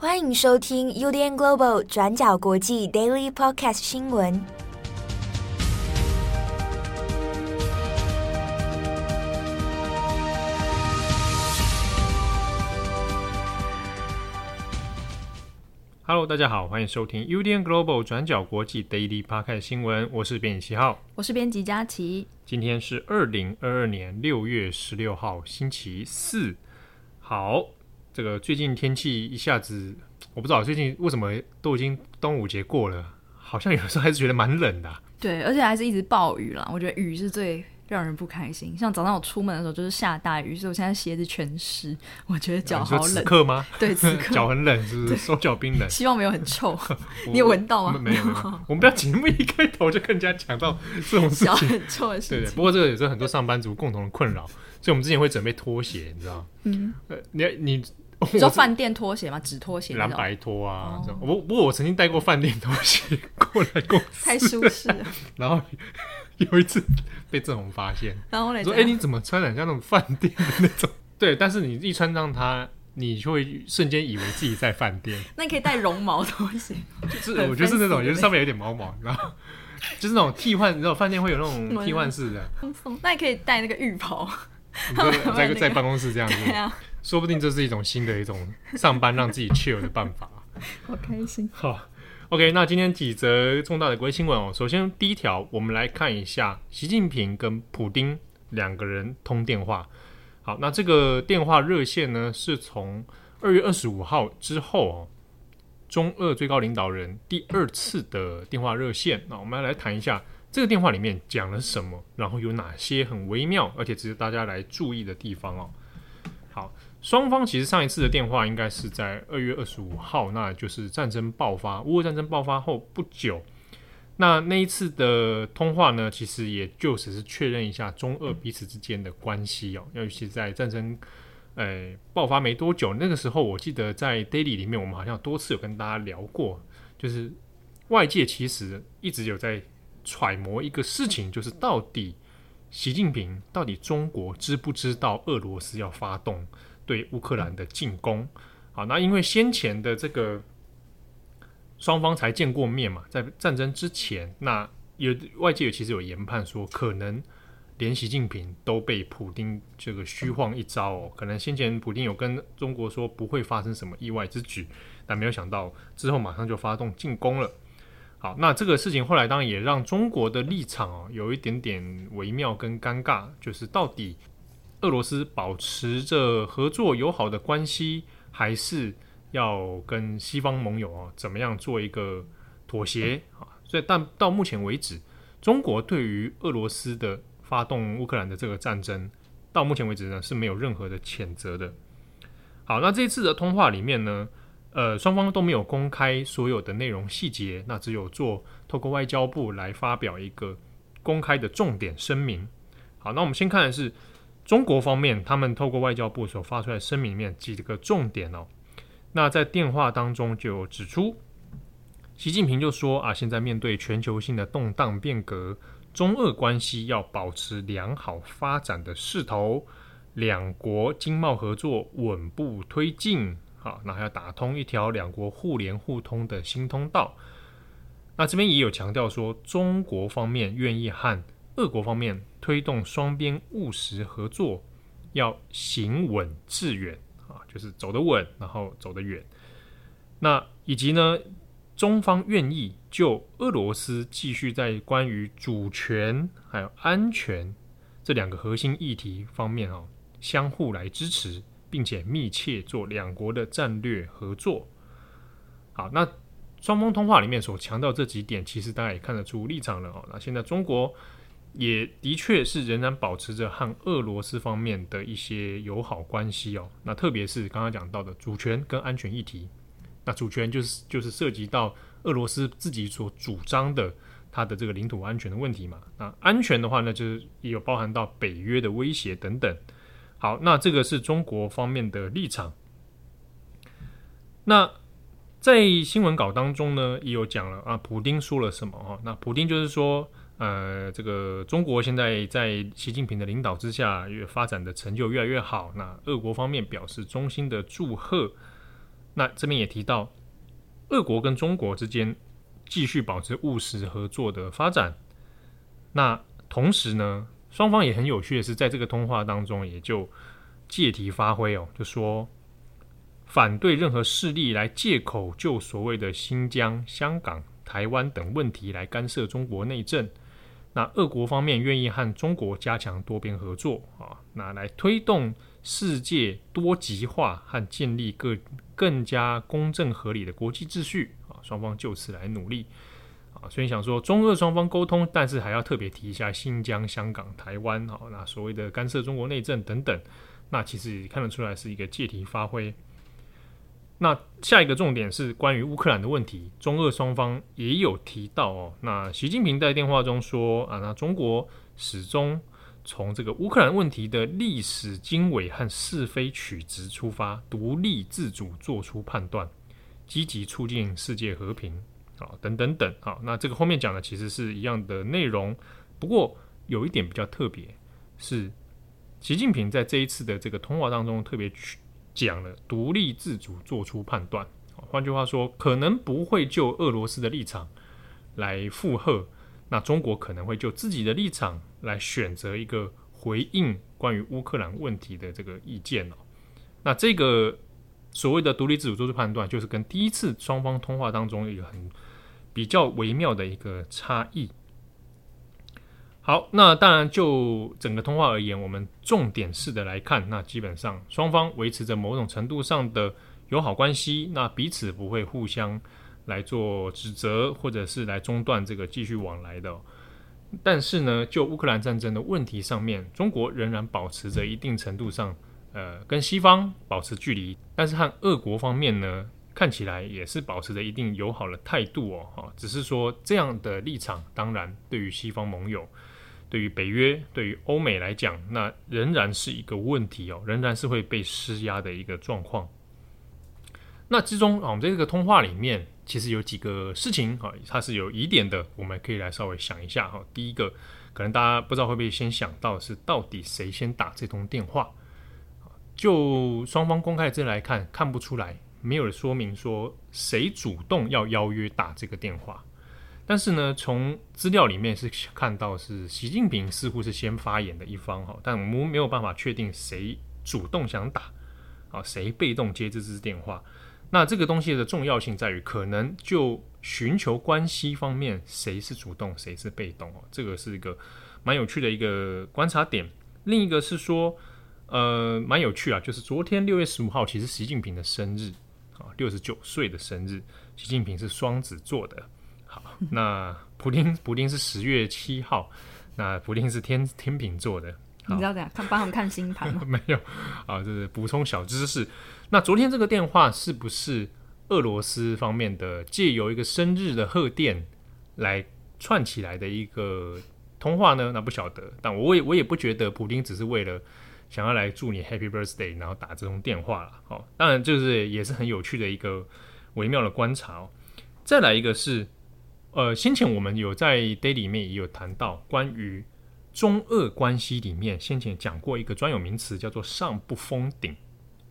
欢迎收听 UDN Global 转角国际 Daily Podcast 新闻。Hello，大家好，欢迎收听 UDN Global 转角国际 Daily Podcast 新闻。我是编辑七号，我是编辑佳琪。今天是二零二二年六月十六号，星期四。好，这个最近天气一下子，我不知道最近为什么都已经端午节过了，好像有时候还是觉得蛮冷的啊。对，而且还是一直暴雨啦。我觉得雨是最让人不开心，像早上我出门的时候就是下大雨，所以我现在鞋子全湿，我觉得脚好冷。此刻吗？对，此刻 脚很冷，是不是？手脚冰冷。希望没有很臭，你有闻到吗？没有，没有。我们不要节目一开头就跟人家讲到这种事情，脚很臭的事情。对对。不过这个也是很多上班族共同的困扰，所以我们之前会准备拖鞋，你知道？嗯。呃，你你 你说饭店拖鞋吗？纸拖鞋，蓝白拖啊。不不过我曾经带过饭店拖鞋过来公司，太舒适了。然后。有一次被郑红发现，然后说：“哎、欸，你怎么穿的像那种饭店的那种？” 对，但是你一穿上它，你就会瞬间以为自己在饭店。那你可以带绒毛拖鞋，就是我觉得是那种，就是上面有点毛毛，然后就是那种替换，你知道饭店会有那种替换式的。那你可以带那个浴袍，在在办公室这样子，啊、说不定这是一种新的一种上班让自己 chill 的办法。好开心，好。OK，那今天几则重大的国际新闻哦。首先，第一条，我们来看一下习近平跟普丁两个人通电话。好，那这个电话热线呢，是从二月二十五号之后哦，中俄最高领导人第二次的电话热线。那我们来谈一下这个电话里面讲了什么，然后有哪些很微妙而且值得大家来注意的地方哦。好。双方其实上一次的电话应该是在二月二十五号，那就是战争爆发，乌俄战争爆发后不久。那那一次的通话呢，其实也就只是确认一下中俄彼此之间的关系哦。尤其在战争呃爆发没多久，那个时候我记得在 Daily 里面，我们好像多次有跟大家聊过，就是外界其实一直有在揣摩一个事情，就是到底习近平到底中国知不知道俄罗斯要发动对乌克兰的进攻，好，那因为先前的这个双方才见过面嘛，在战争之前，那有外界有其实有研判说，可能连习近平都被普丁这个虚晃一招哦，可能先前普丁有跟中国说不会发生什么意外之举，但没有想到之后马上就发动进攻了。好，那这个事情后来当然也让中国的立场哦有一点点微妙跟尴尬，就是到底。俄罗斯保持着合作友好的关系，还是要跟西方盟友啊怎么样做一个妥协啊？所以，但到目前为止，中国对于俄罗斯的发动乌克兰的这个战争，到目前为止呢是没有任何的谴责的。好，那这次的通话里面呢，呃，双方都没有公开所有的内容细节，那只有做透过外交部来发表一个公开的重点声明。好，那我们先看的是。中国方面，他们透过外交部所发出来的声明里面几个重点哦。那在电话当中就指出，习近平就说啊，现在面对全球性的动荡变革，中俄关系要保持良好发展的势头，两国经贸合作稳步推进。好，那还要打通一条两国互联互通的新通道。那这边也有强调说，中国方面愿意和。俄国方面推动双边务实合作，要行稳致远啊，就是走得稳，然后走得远。那以及呢，中方愿意就俄罗斯继续在关于主权还有安全这两个核心议题方面啊，相互来支持，并且密切做两国的战略合作。好，那双方通话里面所强调这几点，其实大家也看得出立场了哦。那现在中国。也的确是仍然保持着和俄罗斯方面的一些友好关系哦。那特别是刚刚讲到的主权跟安全议题，那主权就是就是涉及到俄罗斯自己所主张的它的这个领土安全的问题嘛。那安全的话呢，就是也有包含到北约的威胁等等。好，那这个是中国方面的立场。那在新闻稿当中呢，也有讲了啊，普丁说了什么啊？那普丁就是说。呃，这个中国现在在习近平的领导之下，越发展的成就越来越好。那俄国方面表示衷心的祝贺。那这边也提到，俄国跟中国之间继续保持务实合作的发展。那同时呢，双方也很有趣的是，在这个通话当中，也就借题发挥哦，就说反对任何势力来借口就所谓的新疆、香港、台湾等问题来干涉中国内政。那俄国方面愿意和中国加强多边合作啊，那来推动世界多极化和建立更更加公正合理的国际秩序啊，双方就此来努力。啊，所以想说中俄双方沟通，但是还要特别提一下新疆、香港、台湾，好，那所谓的干涉中国内政等等，那其实也看得出来是一个借题发挥。那下一个重点是关于乌克兰的问题，中俄双方也有提到哦。那习近平在电话中说啊，那中国始终从这个乌克兰问题的历史经纬和是非曲直出发，独立自主做出判断，积极促进世界和平。啊，等等等，好，那这个后面讲的其实是一样的内容，不过有一点比较特别，是习近平在这一次的这个通话当中特别去讲了独立自主做出判断。换句话说，可能不会就俄罗斯的立场来附和，那中国可能会就自己的立场来选择一个回应关于乌克兰问题的这个意见哦。那这个所谓的独立自主做出判断，就是跟第一次双方通话当中一个很比较微妙的一个差异。好，那当然就整个通话而言，我们重点式的来看，那基本上双方维持着某种程度上的友好关系，那彼此不会互相来做指责，或者是来中断这个继续往来的。但是呢，就乌克兰战争的问题上面，中国仍然保持着一定程度上，呃，跟西方保持距离，但是和俄国方面呢，看起来也是保持着一定友好的态度哦，哈，只是说这样的立场，当然对于西方盟友、对于北约、对于欧美来讲，那仍然是一个问题哦，仍然是会被施压的一个状况。那之中啊，我们在这个通话里面，其实有几个事情啊，它是有疑点的，我们可以来稍微想一下哈。第一个，可能大家不知道会不会先想到是到底谁先打这通电话？就双方公开的资料来看，看不出来。没有说明说谁主动要邀约打这个电话，但是呢，从资料里面是看到是习近平似乎是先发言的一方哈，但我们没有办法确定谁主动想打啊，谁被动接这支电话。那这个东西的重要性在于，可能就寻求关系方面，谁是主动，谁是被动哦，这个是一个蛮有趣的一个观察点。另一个是说，呃，蛮有趣啊，就是昨天六月十五号，其实习近平的生日。啊，六十九岁的生日，习近平是双子座的。好，那普丁普丁是十月七号，那普丁是天天秤座的。你知道怎样看帮他们看星盘吗？没有啊，就是补充小知识。那昨天这个电话是不是俄罗斯方面的借由一个生日的贺电来串起来的一个通话呢？那不晓得，但我也我也不觉得普丁只是为了。想要来祝你 Happy Birthday，然后打这通电话了，哦，当然就是也是很有趣的一个微妙的观察哦。再来一个是，呃，先前我们有在 Day 里面也有谈到关于中俄关系里面，先前讲过一个专有名词叫做“上不封顶”。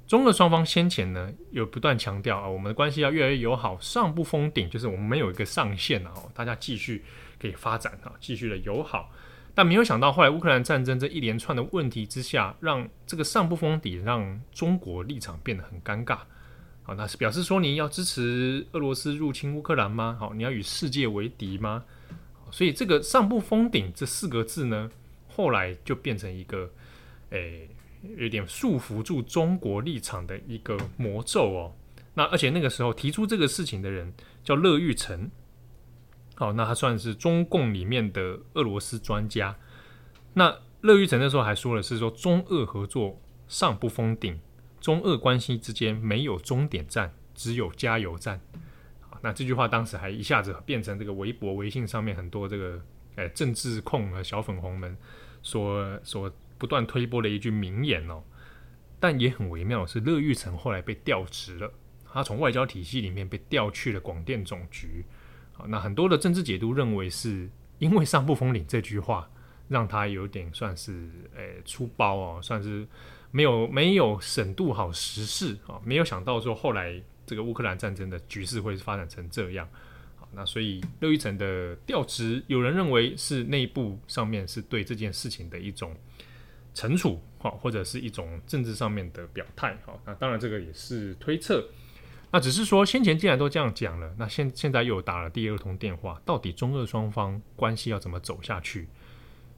中俄双方先前呢有不断强调啊，我们的关系要越来越友好，上不封顶就是我们没有一个上限啊，大家继续可以发展啊，继续的友好。但没有想到，后来乌克兰战争这一连串的问题之下，让这个上不封顶，让中国立场变得很尴尬。好，那是表示说你要支持俄罗斯入侵乌克兰吗？好，你要与世界为敌吗？所以这个上不封顶这四个字呢，后来就变成一个，诶，有点束缚住中国立场的一个魔咒哦。那而且那个时候提出这个事情的人叫乐玉成。好，那他算是中共里面的俄罗斯专家。那乐玉成那时候还说了，是说中俄合作上不封顶，中俄关系之间没有终点站，只有加油站。好，那这句话当时还一下子变成这个微博、微信上面很多这个呃政治控和小粉红们所所不断推波的一句名言哦。但也很微妙是，乐玉成后来被调职了，他从外交体系里面被调去了广电总局。那很多的政治解读认为，是因为“上不封顶”这句话，让他有点算是诶、欸、出包哦，算是没有没有审度好时事啊，没有想到说后来这个乌克兰战争的局势会发展成这样。好，那所以乐玉成的调职，有人认为是内部上面是对这件事情的一种惩处，或者是一种政治上面的表态。好，那当然这个也是推测。那只是说先前既然都这样讲了，那现现在又打了第二通电话，到底中俄双方关系要怎么走下去？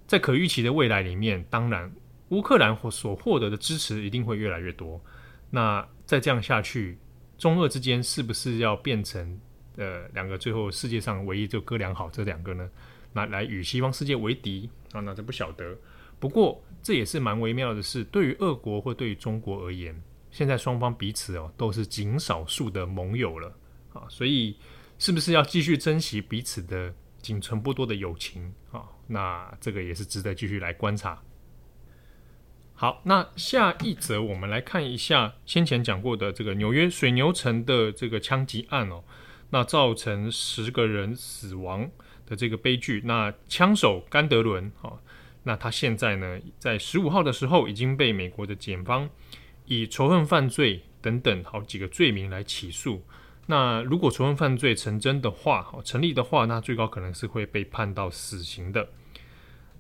在可预期的未来里面，当然。乌克兰所获得的支持一定会越来越多。那再这样下去，中俄之间是不是要变成呃两个最后世界上唯一就哥俩好这两个呢？那来与西方世界为敌啊？那这不晓得。不过这也是蛮微妙的是，对于俄国或对于中国而言，现在双方彼此哦都是仅少数的盟友了啊，所以是不是要继续珍惜彼此的仅存不多的友情啊？那这个也是值得继续来观察。好，那下一则我们来看一下先前讲过的这个纽约水牛城的这个枪击案哦，那造成十个人死亡的这个悲剧。那枪手甘德伦哦，那他现在呢，在十五号的时候已经被美国的检方以仇恨犯罪等等好几个罪名来起诉。那如果仇恨犯罪成真的话，成立的话，那最高可能是会被判到死刑的。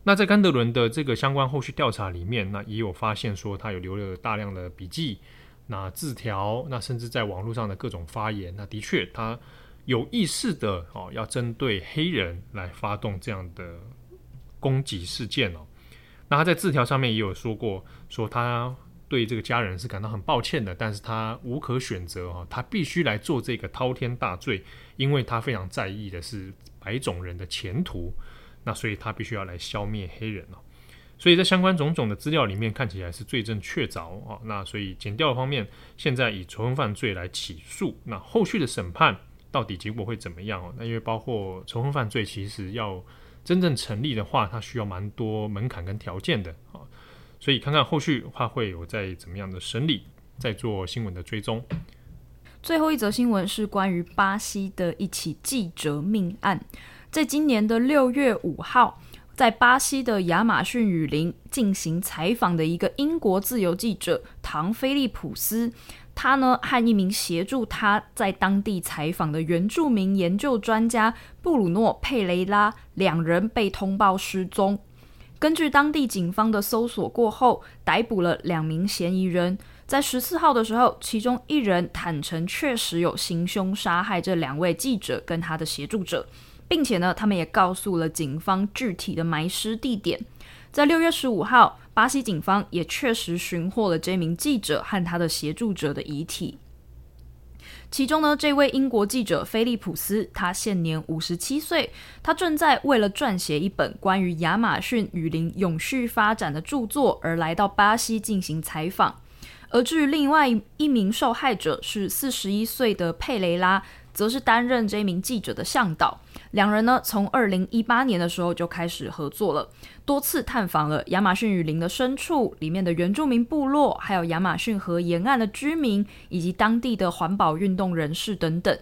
那在甘德伦的这个相关后续调查里面，那也有发现说他有留了大量的笔记、那字条，那甚至在网络上的各种发言。那的确，他有意识的哦，要针对黑人来发动这样的攻击事件哦。那他在字条上面也有说过，说他对这个家人是感到很抱歉的，但是他无可选择哦，他必须来做这个滔天大罪，因为他非常在意的是白种人的前途。那所以他必须要来消灭黑人哦，所以在相关种种的资料里面看起来是罪证确凿哦。那所以检调方面现在以仇恨犯罪来起诉，那后续的审判到底结果会怎么样哦？那因为包括仇恨犯罪其实要真正成立的话，它需要蛮多门槛跟条件的啊。所以看看后续话会有在怎么样的审理，再做新闻的追踪。最后一则新闻是关于巴西的一起记者命案。在今年的六月五号，在巴西的亚马逊雨林进行采访的一个英国自由记者唐·菲利普斯，他呢和一名协助他在当地采访的原住民研究专家布鲁诺·佩雷拉两人被通报失踪。根据当地警方的搜索过后，逮捕了两名嫌疑人。在十四号的时候，其中一人坦承确实有行凶杀害这两位记者跟他的协助者。并且呢，他们也告诉了警方具体的埋尸地点。在六月十五号，巴西警方也确实寻获了这名记者和他的协助者的遗体。其中呢，这位英国记者菲利普斯，他现年五十七岁，他正在为了撰写一本关于亚马逊雨林永续发展的著作而来到巴西进行采访。而至于另外一名受害者是四十一岁的佩雷拉。则是担任这名记者的向导，两人呢从二零一八年的时候就开始合作了，多次探访了亚马逊雨林的深处，里面的原住民部落，还有亚马逊河沿岸的居民，以及当地的环保运动人士等等。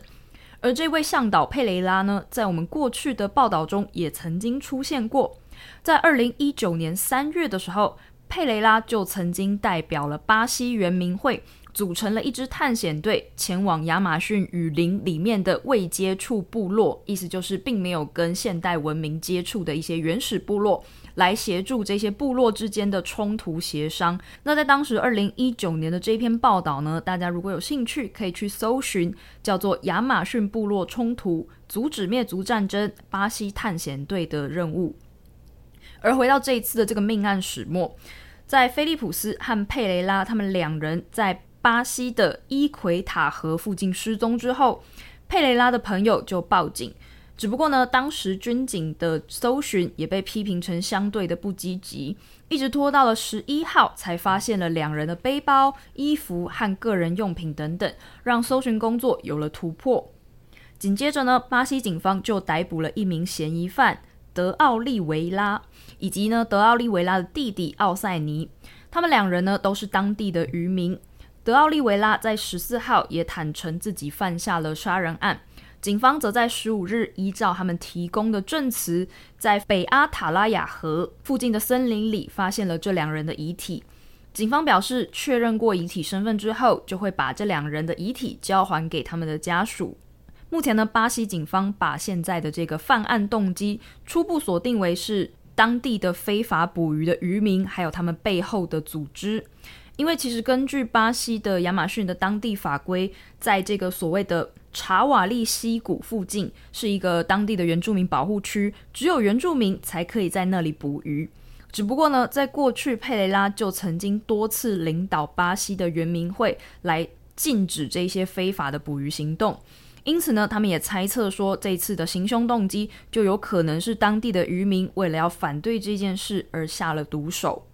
而这位向导佩雷拉呢，在我们过去的报道中也曾经出现过，在二零一九年三月的时候，佩雷拉就曾经代表了巴西原民会。组成了一支探险队，前往亚马逊雨林里面的未接触部落，意思就是并没有跟现代文明接触的一些原始部落，来协助这些部落之间的冲突协商。那在当时二零一九年的这篇报道呢，大家如果有兴趣，可以去搜寻，叫做《亚马逊部落冲突：阻止灭族战争——巴西探险队的任务》。而回到这一次的这个命案始末，在菲利普斯和佩雷拉他们两人在巴西的伊奎塔河附近失踪之后，佩雷拉的朋友就报警。只不过呢，当时军警的搜寻也被批评成相对的不积极，一直拖到了十一号才发现了两人的背包、衣服和个人用品等等，让搜寻工作有了突破。紧接着呢，巴西警方就逮捕了一名嫌疑犯德奥利维拉，以及呢德奥利维拉的弟弟奥塞尼。他们两人呢都是当地的渔民。德奥利维拉在十四号也坦承自己犯下了杀人案，警方则在十五日依照他们提供的证词，在北阿塔拉雅河附近的森林里发现了这两人的遗体。警方表示，确认过遗体身份之后，就会把这两人的遗体交还给他们的家属。目前呢，巴西警方把现在的这个犯案动机初步锁定为是当地的非法捕鱼的渔民，还有他们背后的组织。因为其实根据巴西的亚马逊的当地法规，在这个所谓的查瓦利溪谷附近是一个当地的原住民保护区，只有原住民才可以在那里捕鱼。只不过呢，在过去佩雷拉就曾经多次领导巴西的原民会来禁止这些非法的捕鱼行动。因此呢，他们也猜测说，这次的行凶动机就有可能是当地的渔民为了要反对这件事而下了毒手。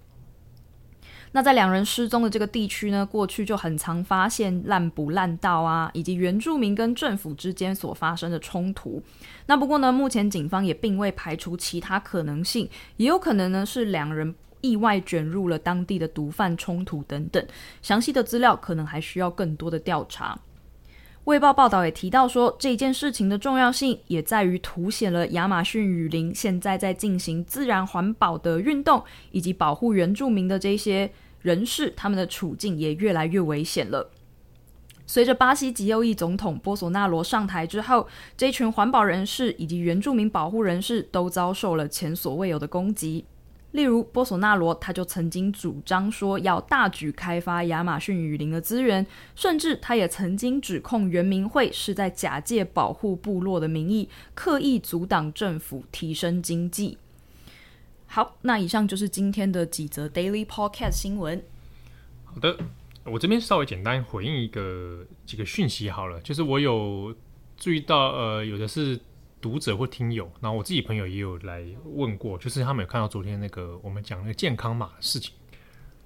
那在两人失踪的这个地区呢，过去就很常发现滥捕滥盗啊，以及原住民跟政府之间所发生的冲突。那不过呢，目前警方也并未排除其他可能性，也有可能呢是两人意外卷入了当地的毒贩冲突等等。详细的资料可能还需要更多的调查。卫报报道也提到说，这件事情的重要性也在于凸显了亚马逊雨林现在在进行自然环保的运动，以及保护原住民的这些人士，他们的处境也越来越危险了。随着巴西极右翼总统波索纳罗上台之后，这群环保人士以及原住民保护人士都遭受了前所未有的攻击。例如，波索纳罗他就曾经主张说要大举开发亚马逊雨林的资源，甚至他也曾经指控原民会是在假借保护部落的名义，刻意阻挡政府提升经济。好，那以上就是今天的几则 Daily Podcast 新闻。好的，我这边稍微简单回应一个几个讯息好了，就是我有注意到，呃，有的是。读者或听友，然后我自己朋友也有来问过，就是他们有看到昨天那个我们讲那个健康码的事情。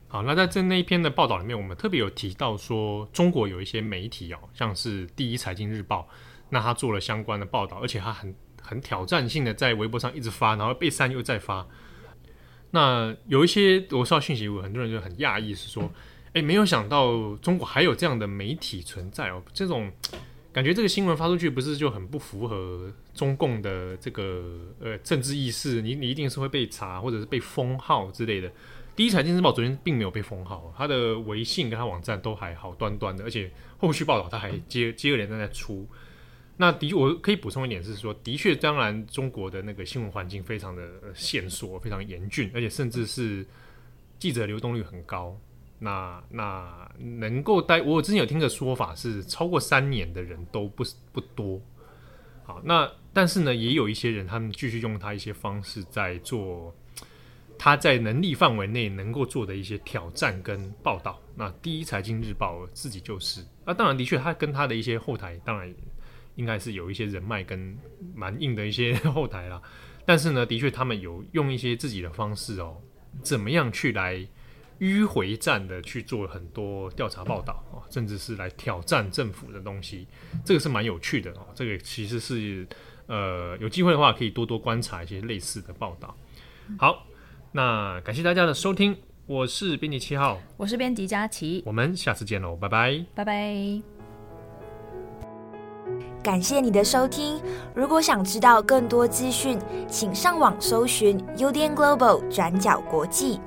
好，那在这那一篇的报道里面，我们特别有提到说，中国有一些媒体哦，像是第一财经日报，那他做了相关的报道，而且他很很挑战性的在微博上一直发，然后被删又再发。那有一些我收到讯息，很多人就很讶异，是说，诶，没有想到中国还有这样的媒体存在哦，这种。感觉这个新闻发出去不是就很不符合中共的这个呃政治意识？你你一定是会被查或者是被封号之类的。第一财经日报昨天并没有被封号，他的微信跟他网站都还好端端的，而且后续报道他还接接二连三在出。那的确我可以补充一点是说，的确当然中国的那个新闻环境非常的线索非常严峻，而且甚至是记者流动率很高。那那能够待，我之前有听个说法是超过三年的人都不不多。好，那但是呢，也有一些人他们继续用他一些方式在做他在能力范围内能够做的一些挑战跟报道。那第一财经日报自己就是，那当然的确他跟他的一些后台当然应该是有一些人脉跟蛮硬的一些 后台啦。但是呢，的确他们有用一些自己的方式哦，怎么样去来。迂回战的去做很多调查报道啊，甚至是来挑战政府的东西，这个是蛮有趣的哦。这个其实是呃有机会的话，可以多多观察一些类似的报道。好，那感谢大家的收听，我是编辑七号，我是编辑佳琪，我们下次见喽，拜拜，拜拜。感谢你的收听，如果想知道更多资讯，请上网搜寻 UDN Global 转角国际。